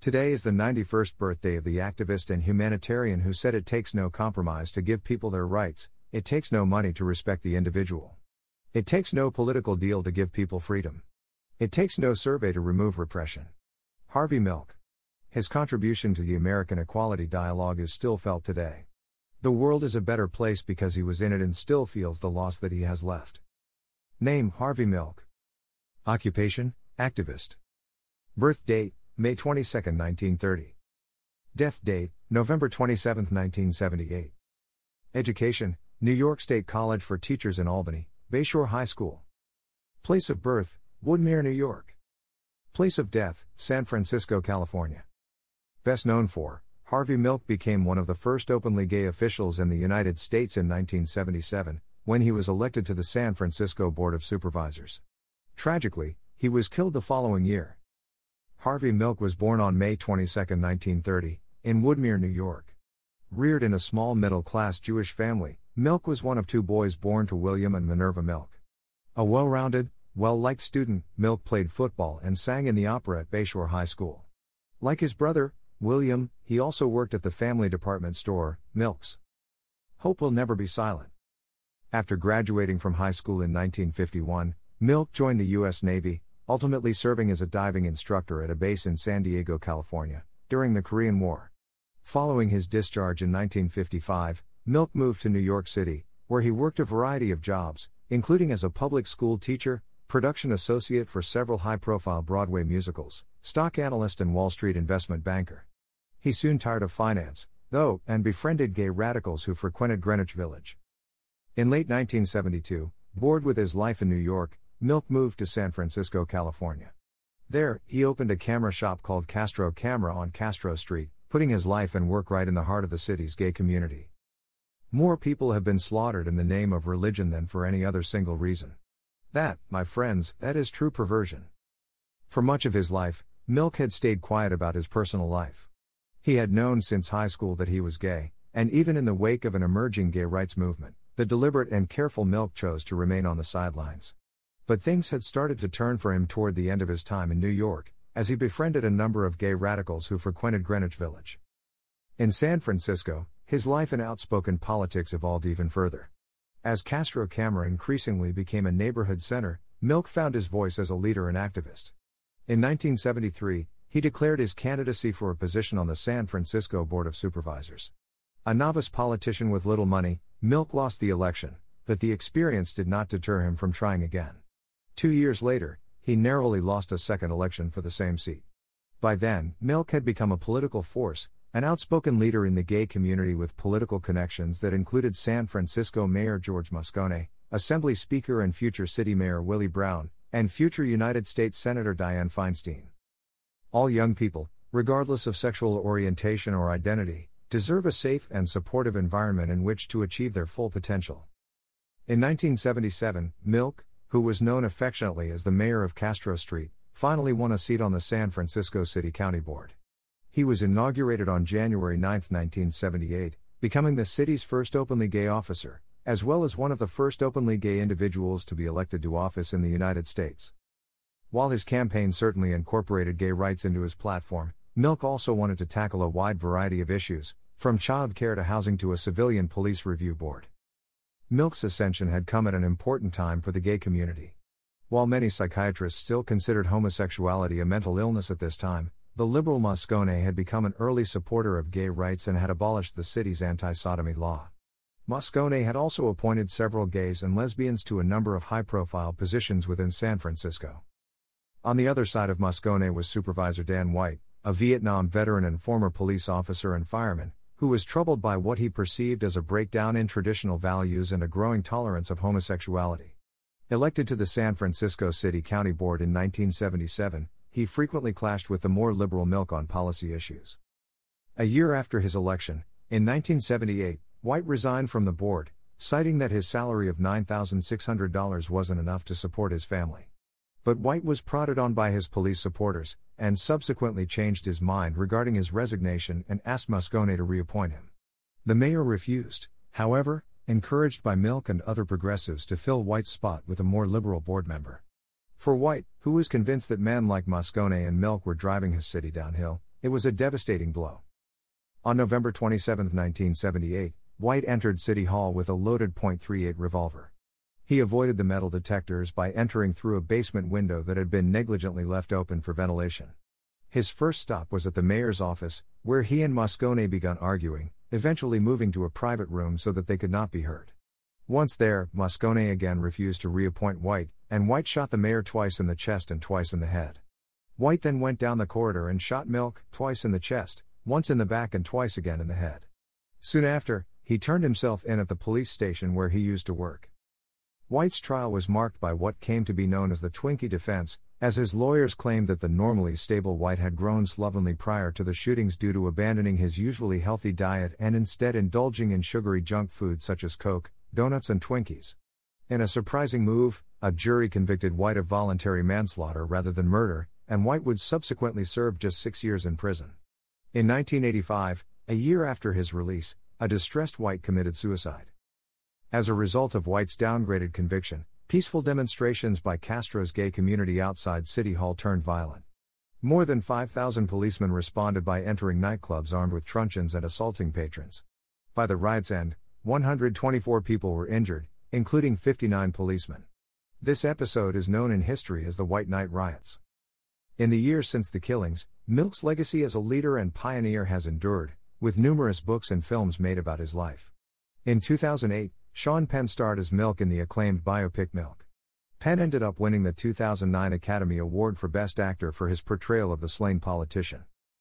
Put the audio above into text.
Today is the 91st birthday of the activist and humanitarian who said it takes no compromise to give people their rights, it takes no money to respect the individual. It takes no political deal to give people freedom. It takes no survey to remove repression. Harvey Milk. His contribution to the American equality dialogue is still felt today. The world is a better place because he was in it and still feels the loss that he has left. Name Harvey Milk. Occupation Activist. Birth date May 22, 1930. Death date, November 27, 1978. Education, New York State College for Teachers in Albany, Bayshore High School. Place of birth, Woodmere, New York. Place of death, San Francisco, California. Best known for, Harvey Milk became one of the first openly gay officials in the United States in 1977, when he was elected to the San Francisco Board of Supervisors. Tragically, he was killed the following year. Harvey Milk was born on May 22, 1930, in Woodmere, New York. Reared in a small middle class Jewish family, Milk was one of two boys born to William and Minerva Milk. A well rounded, well liked student, Milk played football and sang in the opera at Bayshore High School. Like his brother, William, he also worked at the family department store, Milk's. Hope will never be silent. After graduating from high school in 1951, Milk joined the U.S. Navy, ultimately serving as a diving instructor at a base in San Diego, California, during the Korean War. Following his discharge in 1955, Milk moved to New York City, where he worked a variety of jobs, including as a public school teacher, production associate for several high profile Broadway musicals, stock analyst, and Wall Street investment banker. He soon tired of finance, though, and befriended gay radicals who frequented Greenwich Village. In late 1972, bored with his life in New York, Milk moved to San Francisco, California. There, he opened a camera shop called Castro Camera on Castro Street, putting his life and work right in the heart of the city's gay community. More people have been slaughtered in the name of religion than for any other single reason. That, my friends, that is true perversion. For much of his life, Milk had stayed quiet about his personal life. He had known since high school that he was gay, and even in the wake of an emerging gay rights movement, the deliberate and careful Milk chose to remain on the sidelines. But things had started to turn for him toward the end of his time in New York, as he befriended a number of gay radicals who frequented Greenwich Village. In San Francisco, his life and outspoken politics evolved even further. As Castro Camera increasingly became a neighborhood center, Milk found his voice as a leader and activist. In 1973, he declared his candidacy for a position on the San Francisco Board of Supervisors. A novice politician with little money, Milk lost the election, but the experience did not deter him from trying again. Two years later, he narrowly lost a second election for the same seat. By then, Milk had become a political force, an outspoken leader in the gay community with political connections that included San Francisco Mayor George Moscone, Assembly Speaker and future City Mayor Willie Brown, and future United States Senator Dianne Feinstein. All young people, regardless of sexual orientation or identity, deserve a safe and supportive environment in which to achieve their full potential. In 1977, Milk, who was known affectionately as the mayor of Castro Street, finally won a seat on the San Francisco City County Board. He was inaugurated on January 9, 1978, becoming the city's first openly gay officer, as well as one of the first openly gay individuals to be elected to office in the United States. While his campaign certainly incorporated gay rights into his platform, Milk also wanted to tackle a wide variety of issues, from child care to housing to a civilian police review board. Milk's ascension had come at an important time for the gay community. While many psychiatrists still considered homosexuality a mental illness at this time, the liberal Moscone had become an early supporter of gay rights and had abolished the city's anti sodomy law. Moscone had also appointed several gays and lesbians to a number of high profile positions within San Francisco. On the other side of Moscone was Supervisor Dan White, a Vietnam veteran and former police officer and fireman, who was troubled by what he perceived as a breakdown in traditional values and a growing tolerance of homosexuality. Elected to the San Francisco City County Board in 1977, he frequently clashed with the more liberal Milk on policy issues. A year after his election, in 1978, White resigned from the board, citing that his salary of $9,600 wasn't enough to support his family. But White was prodded on by his police supporters, and subsequently changed his mind regarding his resignation and asked Moscone to reappoint him. The mayor refused, however, encouraged by Milk and other progressives to fill White's spot with a more liberal board member. For White, who was convinced that men like Moscone and Milk were driving his city downhill, it was a devastating blow. On November 27, 1978, White entered City Hall with a loaded .38 revolver. He avoided the metal detectors by entering through a basement window that had been negligently left open for ventilation. His first stop was at the mayor's office, where he and Moscone began arguing, eventually moving to a private room so that they could not be heard. Once there, Moscone again refused to reappoint White, and White shot the mayor twice in the chest and twice in the head. White then went down the corridor and shot Milk, twice in the chest, once in the back and twice again in the head. Soon after, he turned himself in at the police station where he used to work. White's trial was marked by what came to be known as the Twinkie defense, as his lawyers claimed that the normally stable White had grown slovenly prior to the shootings due to abandoning his usually healthy diet and instead indulging in sugary junk food such as Coke, donuts, and Twinkies. In a surprising move, a jury convicted White of voluntary manslaughter rather than murder, and White would subsequently serve just six years in prison. In 1985, a year after his release, a distressed White committed suicide. As a result of White's downgraded conviction, peaceful demonstrations by Castro's gay community outside City Hall turned violent. More than 5,000 policemen responded by entering nightclubs armed with truncheons and assaulting patrons. By the riot's end, 124 people were injured, including 59 policemen. This episode is known in history as the White Night Riots. In the years since the killings, Milk's legacy as a leader and pioneer has endured, with numerous books and films made about his life. In 2008, Sean Penn starred as Milk in the acclaimed biopic Milk. Penn ended up winning the 2009 Academy Award for Best Actor for his portrayal of the slain politician.